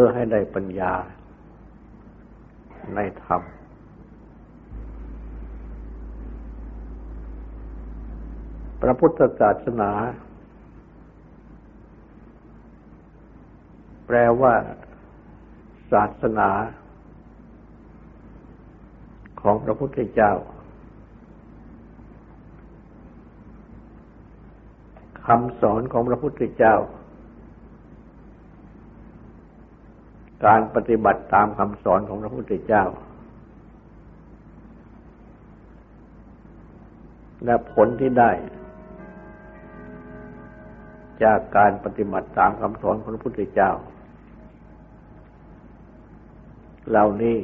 พื่อให้ได้ปัญญาในธรรม พระพุทธศาสนา แปลว่า ศาสนา ของพระพุทธเจ้าคำสอนของพระพุทธเจ้า การปฏิบัติตามคำสอนของพระพุทธเจ้า และผลที่ได้ จากการปฏิบัติตามคำสอนของพระพุทธเจ้า เหล่านี้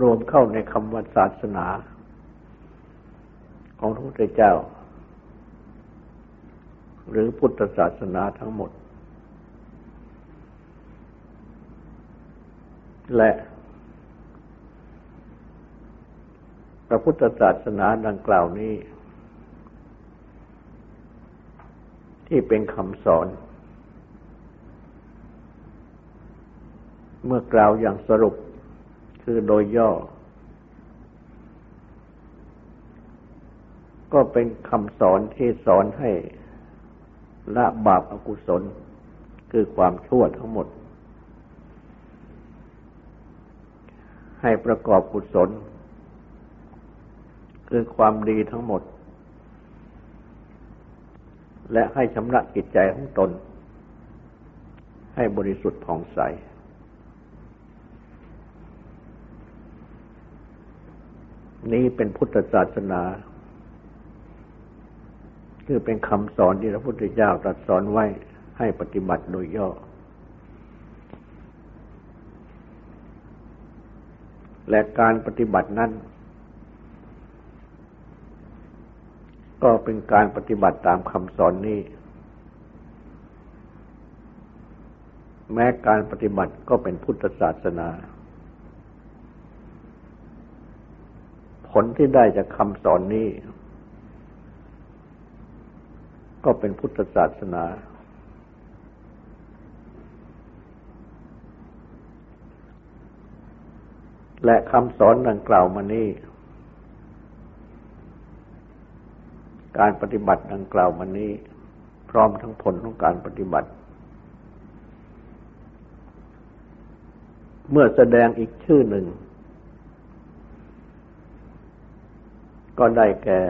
รวมเข้าในคำว่าศาสนา ของพระพุทธเจ้า หรือพุทธศาสนาทั้งหมด และพระพุทธศาสนาดังกล่าวนี้ ที่เป็นคำสอน เมื่อกล่าวอย่างสรุปคือโดยย่อ ก็เป็นคำสอนที่สอนให้ละบาปอกุศล คือความชั่วทั้งหมด ให้ประกอบกุศล คือความดีทั้งหมด และให้ชำระจิตใจของตน ให้บริสุทธิ์ผ่องใส นี้เป็นพุทธศาสนา คือเป็นคำสอนที่พระพุทธเจ้าตรัสสอนไว้ให้ปฏิบัติโดยย่อ และการปฏิบัตินั้น ก็เป็นการปฏิบัติตามคำสอนนี้ แม้การปฏิบัติก็เป็นพุทธศาสนา ผลที่ได้จากคำสอนนี้ ก็เป็นพุทธศาสนา และคำสอนดังกล่าวมานี้ การปฏิบัติดังกล่าวมานี้ พร้อมทั้งผลของการปฏิบัติ เมื่อแสดงอีกชื่อหนึ่ง ก็ได้แก่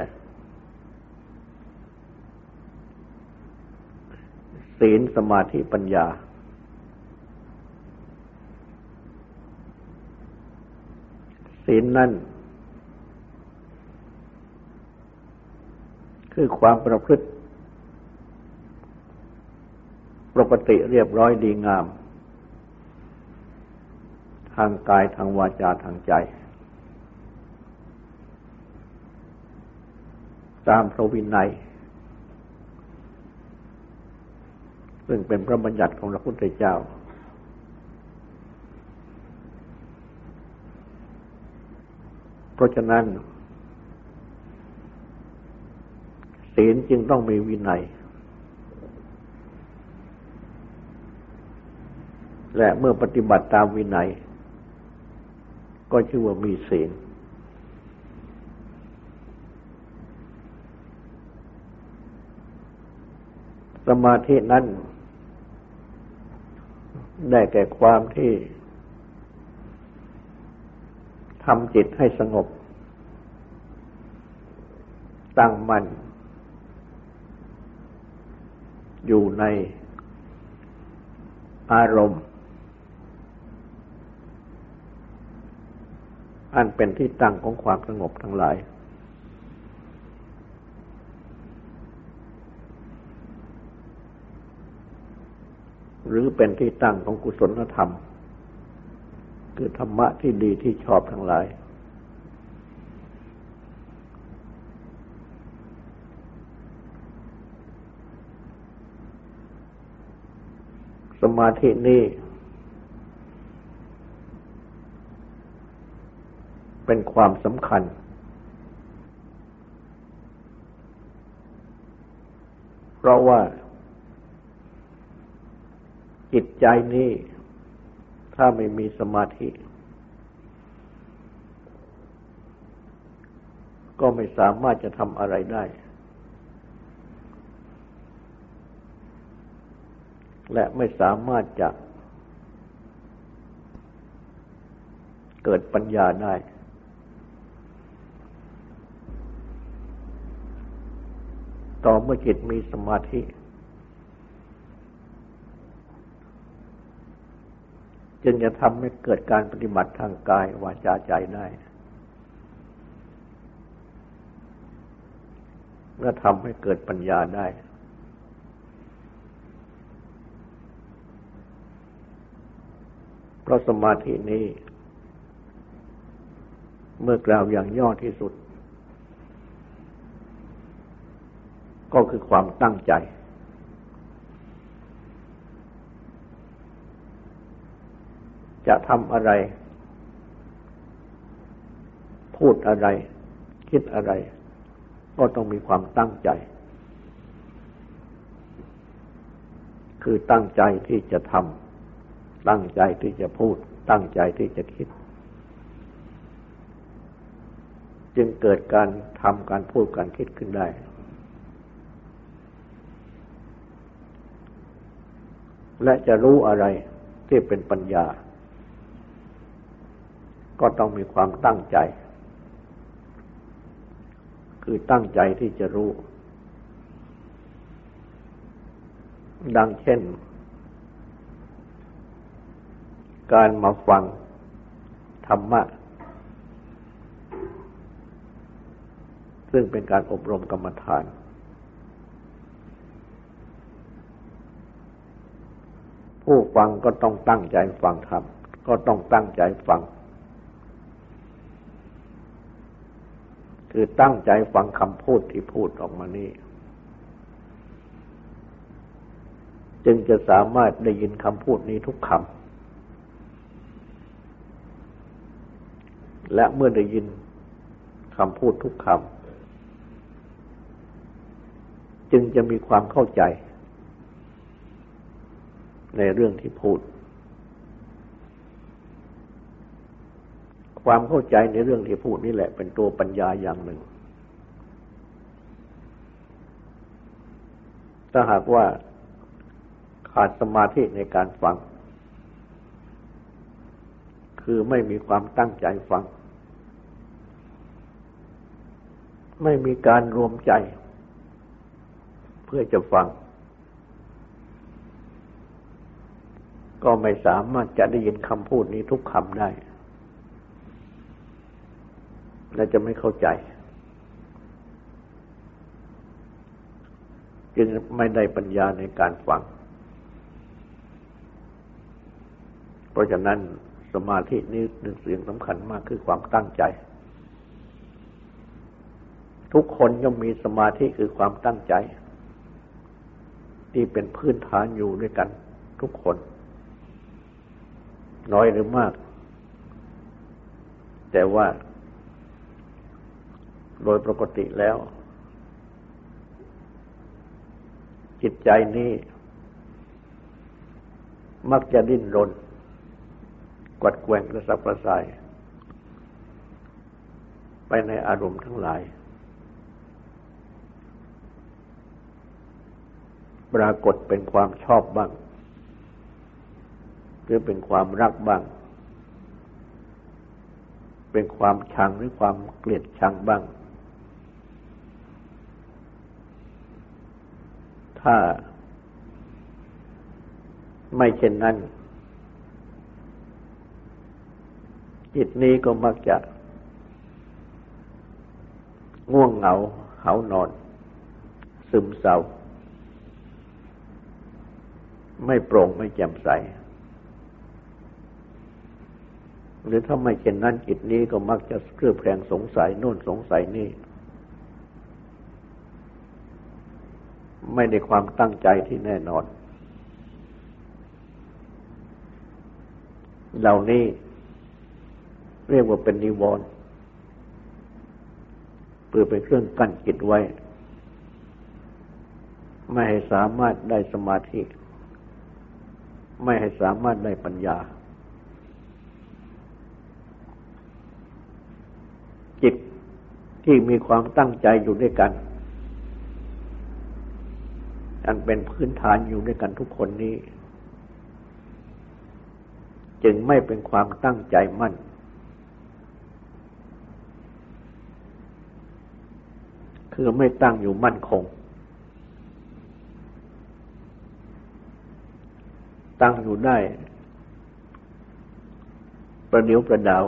ศีลสมาธิปัญญา ศีลนั่น คือความประพฤติ ปกติเรียบร้อยดีงาม ทางกายทางวาจาทางใจ ตามพระวินัย ซึ่งเป็นพระบัญญัติของพระพุทธเจ้าเพ ราะฉะนั้น ศีลจึงต้องมีวินัย และเมื่อปฏิบัติตามวินัย ก็ชื่อว่ามีศีลสมาธินั้น ได้แก่ความที่ำจิตให้สงบ ตั้งมัน่น อยู่ในอารมณ์ อันเป็นที่ตั้งของความสงบทั้งหลาย หรือเป็นที่ตั้งของกุศลธรรม คือธรรมะที่ดีที่ชอบทั้งหลาย สมาธินี้เป็นความสำคัญเพราะว่า จิตใจนี้ ถ้าไม่มีสมาธิ ก็ไม่สามารถจะทำอะไรได้ และไม่สามารถจะเกิดปัญญาได้ ต่อเมื่อจิตมีสมาธิ จึงจะทำให้เกิดการปฏิบัติทางกายวาจาใจได้และทำให้เกิดปัญญาได้ เพราะสมาธินี้ เมื่อกล่าวอย่างย่อที่สุด ก็คือความตั้งใจ จะทำอะไร พูดอะไร คิดอะไร ก็ต้องมีความตั้งใจ คือตั้งใจที่จะทำตั้งใจที่จะพูด ตั้งใจที่จะคิด จึงเกิดการทำการพูดการคิดขึ้นได้และจะรู้อะไรที่เป็นปัญญา ก็ต้องมีความตั้งใจ คือตั้งใจที่จะรู้ ดังเช่น การมาฟังธรรมะ ซึ่งเป็นการอบรมกรรมฐานผู้ฟังก็ต้องตั้งใจฟังธรรม ก็ต้องตั้งใจฟัง คือตั้งใจฟังคำพูดที่พูดออกมานี้ จึงจะสามารถได้ยินคำพูดนี้ทุกคำและเมื่อได้ยินคำพูดทุกคำจึงจะมีความเข้าใจ ในเรื่องที่พูด ความเข้าใจในเรื่องที่พูดนี่แหละ เป็นตัวปัญญาอย่างหนึ่ง ถ้าหากว่าขาดสมาธิในการฟัง คือไม่มีความตั้งใจฟัง ไม่มีการรวมใจ เพื่อจะฟัง ก็ไม่สามารถจะได้ยินคำพูดนี้ทุกคำได้ และจะไม่เข้าใจ จึงไม่ได้ปัญญาในการฟัง เพราะฉะนั้นสมาธินี้หนึ่งสิ่งสำคัญมากคือความตั้งใจ ทุกคนย่อมมีสมาธิคือความตั้งใจ ที่เป็นพื้นฐานอยู่ด้วยกันทุกคน น้อยหรือมาก แต่ว่า โดยปกติแล้ว จิตใจนี้ มักจะดิ้นรน กวัดแกว่งกระสับกระส่าย ไปในอารมณ์ทั้งหลาย ปรากฏเป็นความชอบบ้าง หรือเป็นความรักบ้างเป็นความชังหรือความเกลียดชังบ้าง ถ้า ไม่เช่นนั้น จิตนี้ก็มักจะ ง่วงเหงาเหานอน ซึมเศร้า ไม่โปร่งไม่แจ่มใส หรือถ้าไม่เช่นนั้นจิตนี้ก็มักจะเครือบแคลงสงสัยโน่นสงสัยนี่ ไม่ได้ความตั้งใจที่แน่นอน เหล่านี้เรียกว่าเป็นนิวรณ์เพื่อเป็นเครื่องกั้นจิตไว้ ไม่ให้สามารถได้สมาธิ ไม่ให้สามารถได้ปัญญา จิตที่มีความตั้งใจอยู่ด้วยกัน อันเป็นพื้นฐานอยู่ด้วยกันทุกคนนี้ จึงไม่เป็นความตั้งใจมั่น คือไม่ตั้งอยู่มั่นคง ตั้งอยู่ได้ ประเดี๋ยวประดาว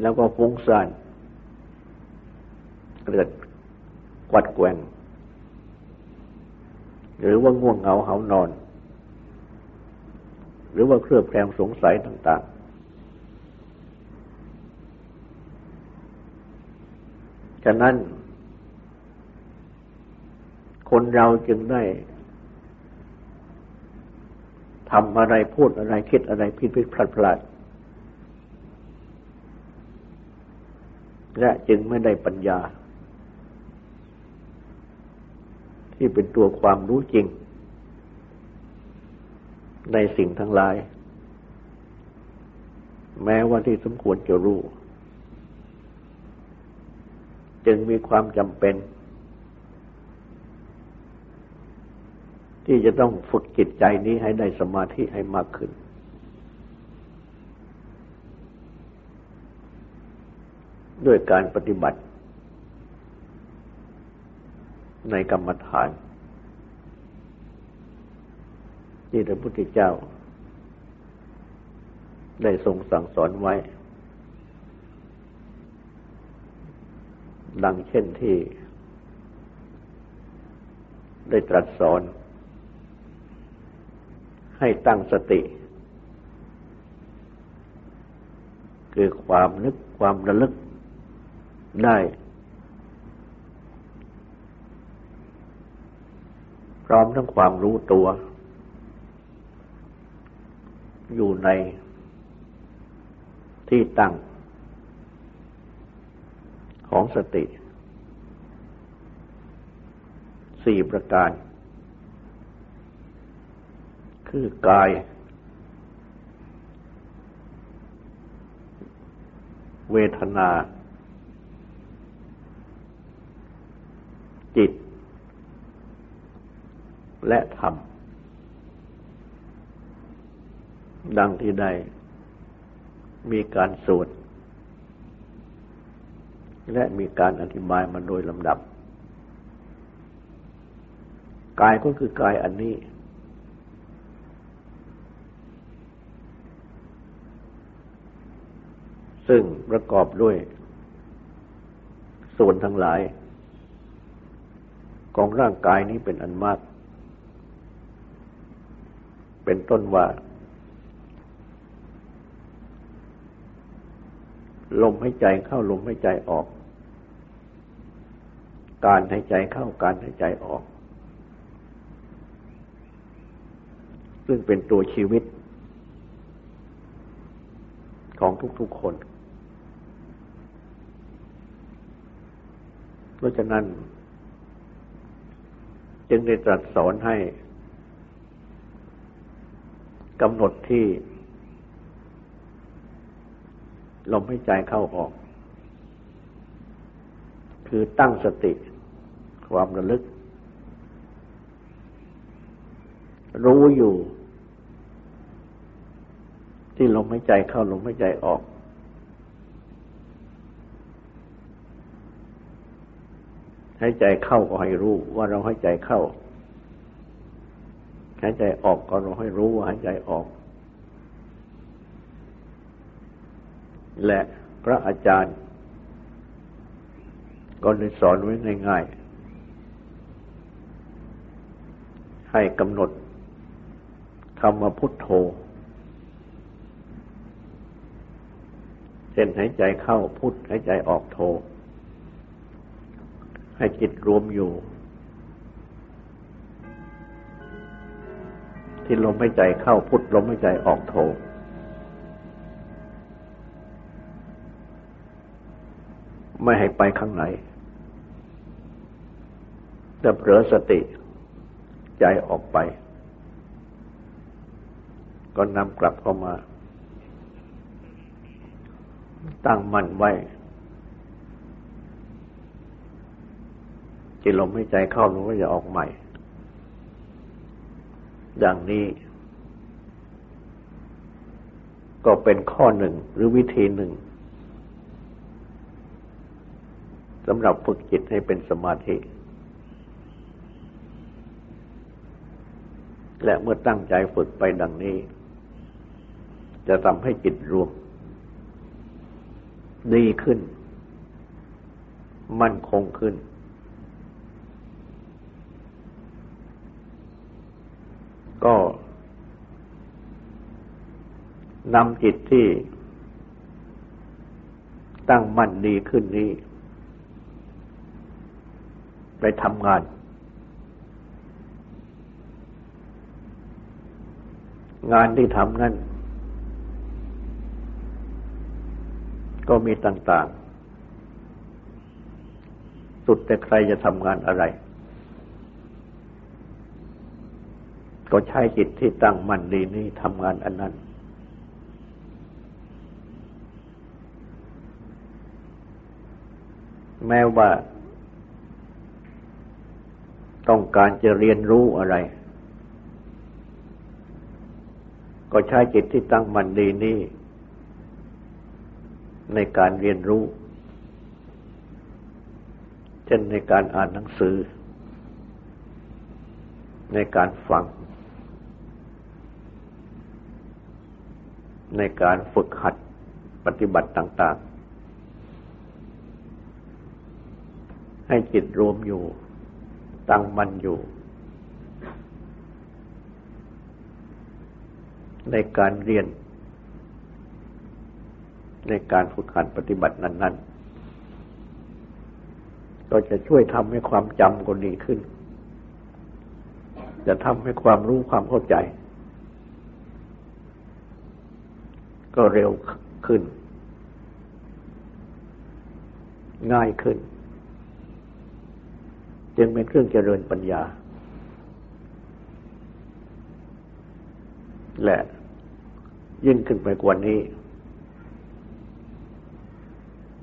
แล้วก็ฟุ้งซ่านเกิด วัดแกว่งหรือว่าง่วงเหงาเหานอน หรือว่าเครือบแคลงสงสัยต่าง ๆ ฉะนั้น คนเราจึงได้ทำอะไรพูดอะไรคิดอะไรผิดผิดพลาดพลาดและจึงไม่ได้ปัญญา ที่เป็นตัวความรู้จริง ในสิ่งทั้งหลาย แม้ว่าที่สมควรจะรู้ จึงมีความจำเป็น ที่จะต้องฝึกจิตใจนี้ให้ได้สมาธิให้มากขึ้นด้วยการปฏิบัติ ในกรรมฐาน ที่พระพุทธเจ้า ได้ทรงสั่งสอนไว้ ดังเช่นที่ ได้ตรัสสอน ให้ตั้งสติ คือความนึกความระลึกได้ พร้อมทั้งความรู้ตัว อยู่ในที่ตั้งของสติ สี่ประการ คือกาย เวทนา จิต และธรรม ดังที่ได้มีการสวดและมีการอธิบายมาโดยลำดับ กายก็คือกายอันนี้ ซึ่งประกอบด้วย ส่วนทั้งหลาย ของร่างกายนี้เป็นอันมาก เป็นต้นว่า ลมหายใจเข้าลมหายใจออก การหายใจเข้าการหายใจออก ซึ่งเป็นตัวชีวิต ของทุกๆคน เพราะฉะนั้น จึงได้ตรัสสอนให้ กำหนดที่ลมหายใจเข้าออก คือตั้งสติ ความระลึก รู้อยู่ ที่ลมหายใจเข้าลมหายใจออกหายใจเข้าก็ให้รู้ว่าเราหายใจเข้า หายใจออกก็เราให้รู้ว่าหายใจออก และพระอาจารย์ ก็เลยสอนไว้ง่ายๆ ให้กำหนดคำว่าพุทโธ เช่นหายใจเข้าพุทหายใจออกโธ ให้จิตรวมอยู่ ที่ลมหายใจเข้าพุทลมหายใจออกโทไม่ให้ไปข้างไหนจะเผลอสติใจออกไป ก็นำกลับเข้ามา ตั้งมั่นไว้ที่ลมหายใจเข้าลมก็จะออกใหม่ อย่างนี้ ก็เป็นข้อหนึ่งหรือวิธีหนึ่งสำหรับฝึกจิตให้เป็นสมาธิ และเมื่อตั้งใจฝึกไปดังนี้ จะทำให้จิตรวม ดีขึ้น มั่นคงขึ้น ก็นำจิตที่ตั้งมั่นดีขึ้นนี้ ไปทำงาน งานที่ทำนั้นก็มีต่าง ๆ สุดแต่ใครจะทำงานอะไร ก็ใช้จิตที่ตั้งมั่นดีนี้ทำงานอันนั้น แม้ว่า ต้องการจะเรียนรู้อะไร ก็ใช้จิตที่ตั้งมั่นดีนี้ในการเรียนรู้ เช่นในการอ่านหนังสือ ในการฟัง ในการฝึกหัดปฏิบัติต่าง ๆ ให้จิตรวมอยู่ ตั้งมั่นอยู่ ในการเรียน ในการฝึกหัดปฏิบัตินั้น ๆ ก็จะช่วยทำให้ความจำก็ดีขึ้น จะทำให้ความรู้ความเข้าใจ ก็เร็วขึ้น ง่ายขึ้น จึงเป็นเครื่องเจริญปัญญา และยิ่งขึ้นไปกว่านี้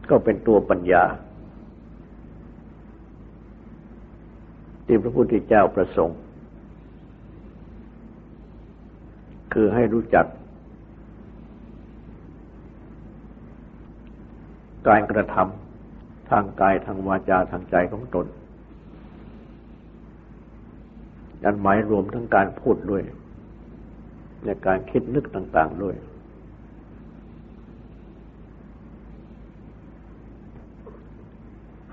ก็เป็นตัวปัญญา ที่พระพุทธเจ้าประสงค์ คือให้รู้จัก การกระทำทางกายทางวาจาทางใจของตนอันหมายรวมทั้งการพูดด้วย ในการคิดนึกต่าง ๆด้วย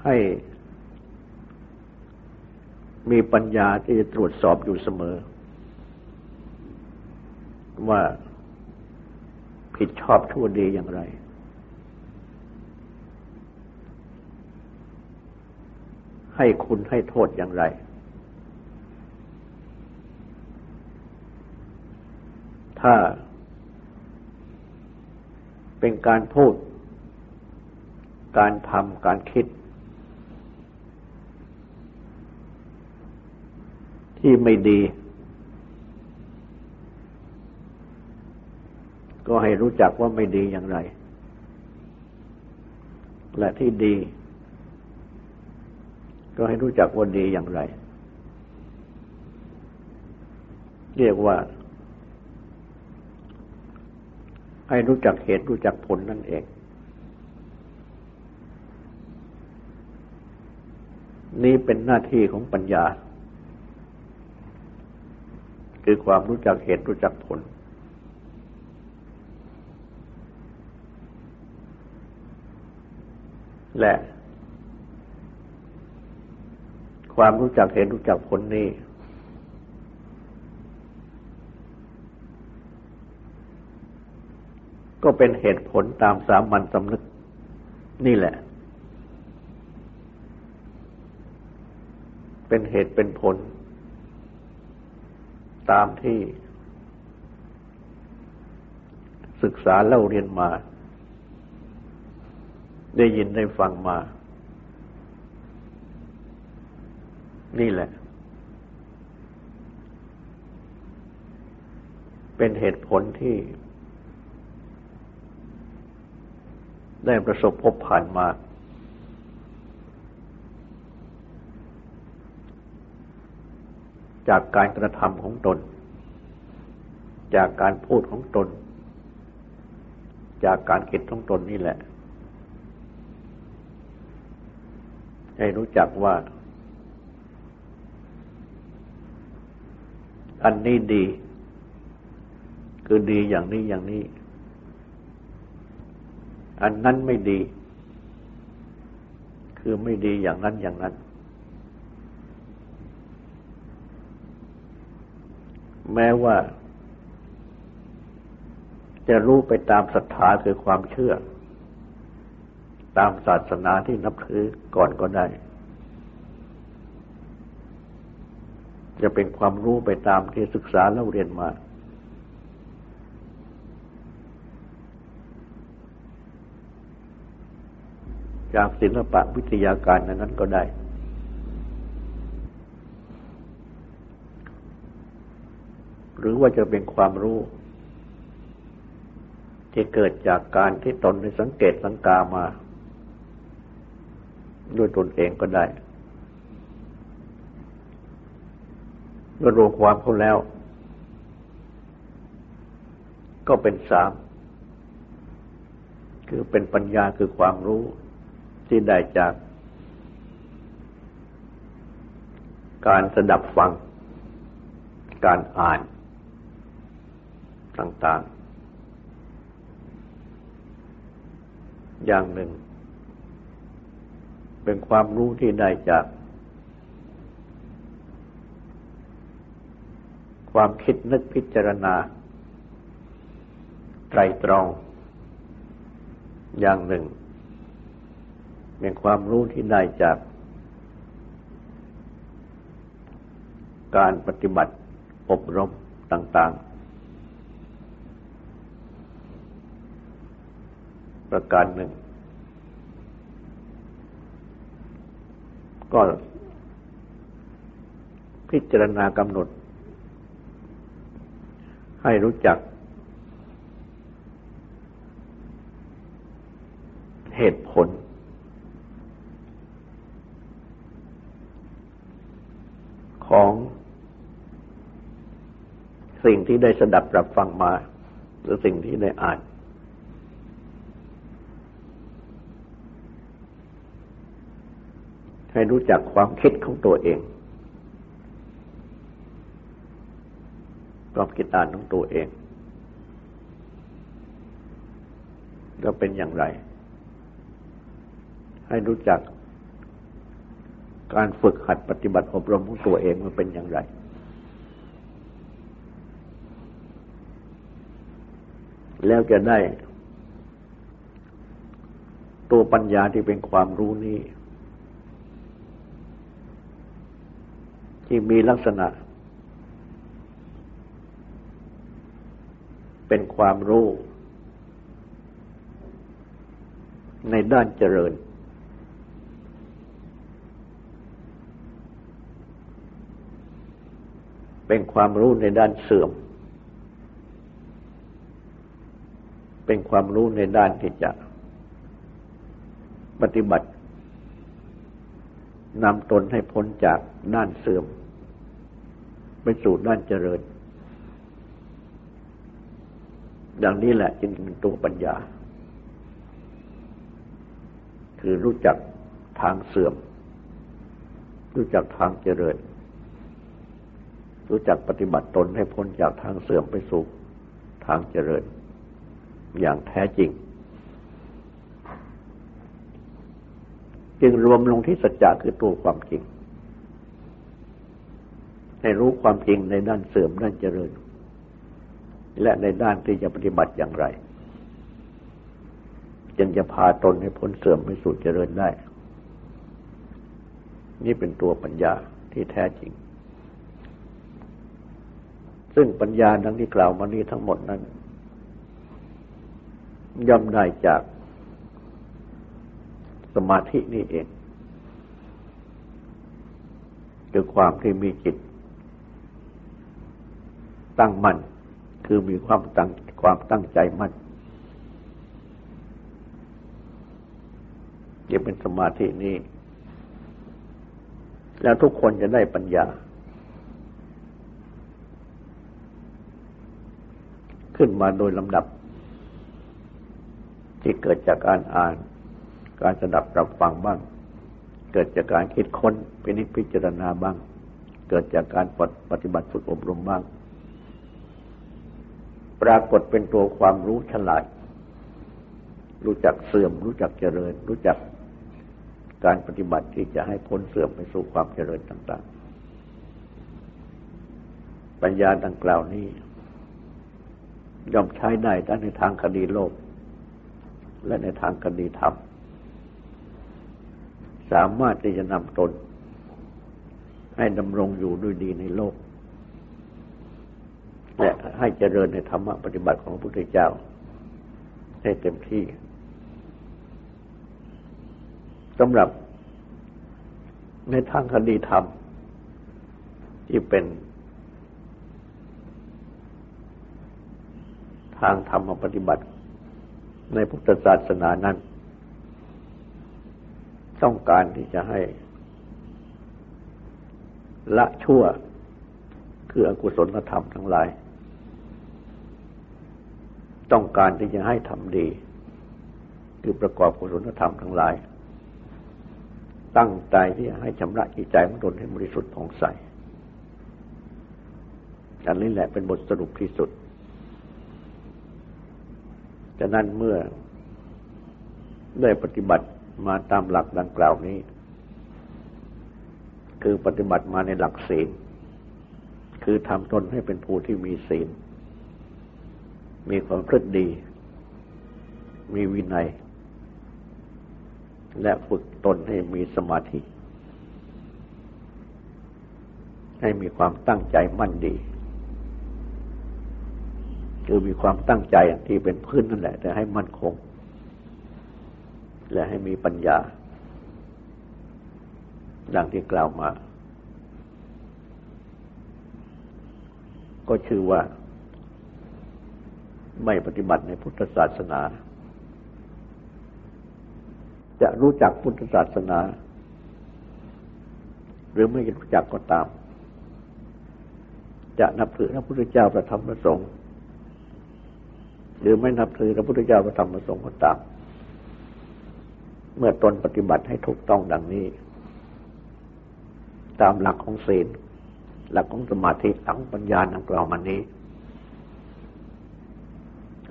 ให้มีปัญญาที่จะตรวจสอบอยู่เสมอ ว่าผิดชอบชั่วดีอย่างไร ให้คุณให้โทษอย่างไร ถ้าเป็นการพูด การทำการคิด ที่ไม่ดี ก็ให้รู้จักว่าไม่ดีอย่างไร และที่ดี ก็ให้รู้จักว่าดีอย่างไร เรียกว่า ให้รู้จักเหตุรู้จักผลนั่นเอง นี่เป็นหน้าที่ของปัญญา คือความรู้จักเหตุรู้จักผลและ ความรู้จักเหตุรู้จักผลนี้ ก็เป็นเหตุผลตามสามัญสำนึกนี่แหละ เป็นเหตุเป็นผล ตามที่ ศึกษาเล่าเรียนมา ได้ยินได้ฟังมา นี่แหละ เป็นเหตุผลที่ ได้ประสบพบผ่านมา จากการกระทำของตน จากการพูดของตน จากการคิดของตนนี่แหละ ให้รู้จักว่า อันนี้ดี คือดีอย่างนี้อย่างนี้ อันนั้นไม่ดี คือไม่ดีอย่างนั้นอย่างนั้น แม้ว่า จะรู้ไปตามศรัทธาคือความเชื่อ ตามศาสนาที่นับถือก่อนก็ได้ จะเป็นความรู้ไปตามที่ศึกษาเล่าเรียนมา จากศิลปะวิทยาการนั้นก็ได้ หรือว่าจะเป็นความรู้ ที่เกิดจากการที่ตนได้สังเกตสังกามา ด้วยตนเองก็ได้ เมื่อรวมความเขาแล้ว ก็เป็นสาม คือเป็นปัญญาคือความรู้ที่ได้จาก การสดับฟัง การอ่านต่าง ๆ อย่างหนึ่ง เป็นความรู้ที่ได้จาก ความคิดนึกพิจารณา ไตรตรอง อย่างหนึ่งเป็นความรู้ที่ได้จาก การปฏิบัติอบรมต่าง ๆ ประการหนึ่ง ก็พิจารณากำหนด ให้รู้จัก เหตุผล ของ สิ่งที่ได้สดับรับฟังมา หรือสิ่งที่ได้อ่าน ให้รู้จักความคิดของตัวเอง ความคิดอ่านของตัวเองก็เป็นอย่างไร ให้รู้จักการฝึกหัดปฏิบัติอบรมของตัวเองมันเป็นอย่างไร แล้วจะได้ ตัวปัญญาที่เป็นความรู้นี้ ที่มีลักษณะ เป็นความรู้ ในด้านเจริญ เป็นความรู้ในด้านเสื่อม เป็นความรู้ในด้านที่จะปฏิบัตินำตนให้พ้นจากด้านเสื่อม ไปสู่ด้านเจริญ ดังนี้แหละจึงเป็นตัวปัญญา คือรู้จักทางเสื่อม รู้จักทางเจริญ รู้จักปฏิบัติตนให้พ้นจากทางเสื่อมไปสู่ทางเจริญ อย่างแท้จริง จึงรวมลงที่สัจจะคือตัวความจริง ให้รู้ความจริงในด้านเสื่อมด้านเจริญ และในด้านที่จะปฏิบัติอย่างไร จึงจะพาตนให้พ้นเสื่อมไปสู่เจริญได้ นี่เป็นตัวปัญญาที่แท้จริง ซึ่งปัญญาดังที่กล่าวมานี้ทั้งหมดนั้น ย่อมได้จากสมาธินี่เองคือความที่มีจิต ตั้งมั่น คือมีความตั้งความตั้งใจมั่นจะเป็นสมาธินี้ แล้วทุกคนจะได้ปัญญา ขึ้นมาโดยลำดับ ที่เกิดจากการอ่าน การสดับรับฟังบ้าง เกิดจากการคิดค้นพินิจพิจารณาบ้าง เกิดจากการปฏิบัติฝึกอบรมบ้าง ปรากฏเป็นตัวความรู้ฉลาด รู้จักเสื่อม รู้จักเจริญ รู้จักการปฏิบัติที่จะให้พ้นเสื่อมไปสู่ความเจริญต่าง ๆ ปัญญาดังกล่าวนี้ย่อมใช้ได้ทั้งในทางคดีโลก และในทางคดีธรรม สามารถที่จะนำตน ให้ดำรงอยู่ด้วยดีในโลก และให้เจริญในธรรมะปฏิบัติของพระพุทธเจ้า ให้เต็มที่สำหรับในทางคดีธรรม ที่เป็นทางธรรมปฏิบัติ ในพุทธศาสนานั้น ต้องการที่จะให้ ละชั่วคืออกุศลธรรมทั้งหลาย ต้องการที่จะให้ทำดี คือประกอบกุศลธรรมทั้งหลาย ตั้งใจที่จะให้ชำระจิตใจของตนให้บริสุทธิ์ผ่องใสอันนี้แหละเป็นบทสรุปที่สุดฉะนั้นเมื่อได้ปฏิบัติมาตามหลักดังกล่าวนี้ คือปฏิบัติมาในหลักศีล คือทำตนให้เป็นผู้ที่มีศีล มีความพฤติดี มีวินัย และฝึกตนให้มีสมาธิ ให้มีความตั้งใจมั่นดี คือมีความตั้งใจที่เป็นพื้นนั่นแหละ แต่ให้มั่นคง และให้มีปัญญา ดังที่กล่าวมา ก็ชื่อว่า ไม่ปฏิบัติในพุทธศาสนา จะรู้จักพุทธศาสนา หรือไม่รู้จักก็ตาม จะนับถือพระพุทธเจ้าประธรรมประสงค์หรือไม่นับถือพระพุทธเจ้าประธรรมประสงค์ก็ตาม เมื่อตนปฏิบัติให้ถูกต้องดังนี้ ตามหลักของศีลหลักของสมาธิหลักปัญญาดังกล่าวมานี้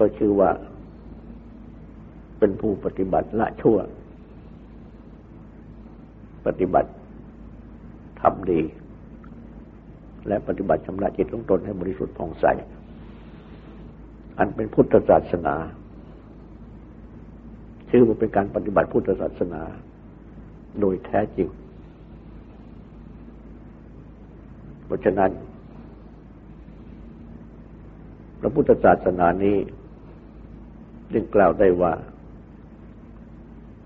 ก็ชื่อว่า เป็นผู้ปฏิบัติละชั่ว ปฏิบัติทำดี และปฏิบัติชำระจิตของตนให้บริสุทธิ์ผ่องใส อันเป็นพุทธศาสนา ชื่อว่าเป็นการปฏิบัติพุทธศาสนา โดยแท้จริง เพราะฉะนั้นพระพุทธศาสนานี้ จึงกล่าวได้ว่า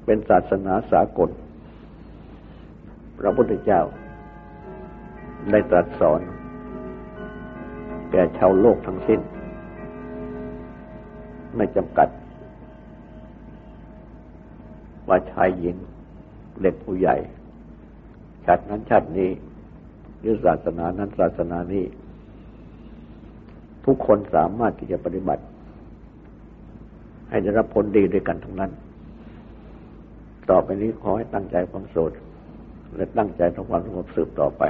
เป็นศาสนาสากล พระพุทธเจ้า ได้ตรัสสอน แก่ชาวโลกทั้งสิ้น ไม่จำกัด ว่าชายหญิงเด็กผู้ใหญ่ชาตินั้นชาตินี้หรือศาสนานั้นศาสนานี้ ทุกคนสามารถที่จะปฏิบัติ ให้ได้รับผลดีด้วยกันทั้งนั้น ต่อไปนี้ขอให้ตั้งใจความโสดและตั้งใจทำความสงบสืบต่อไป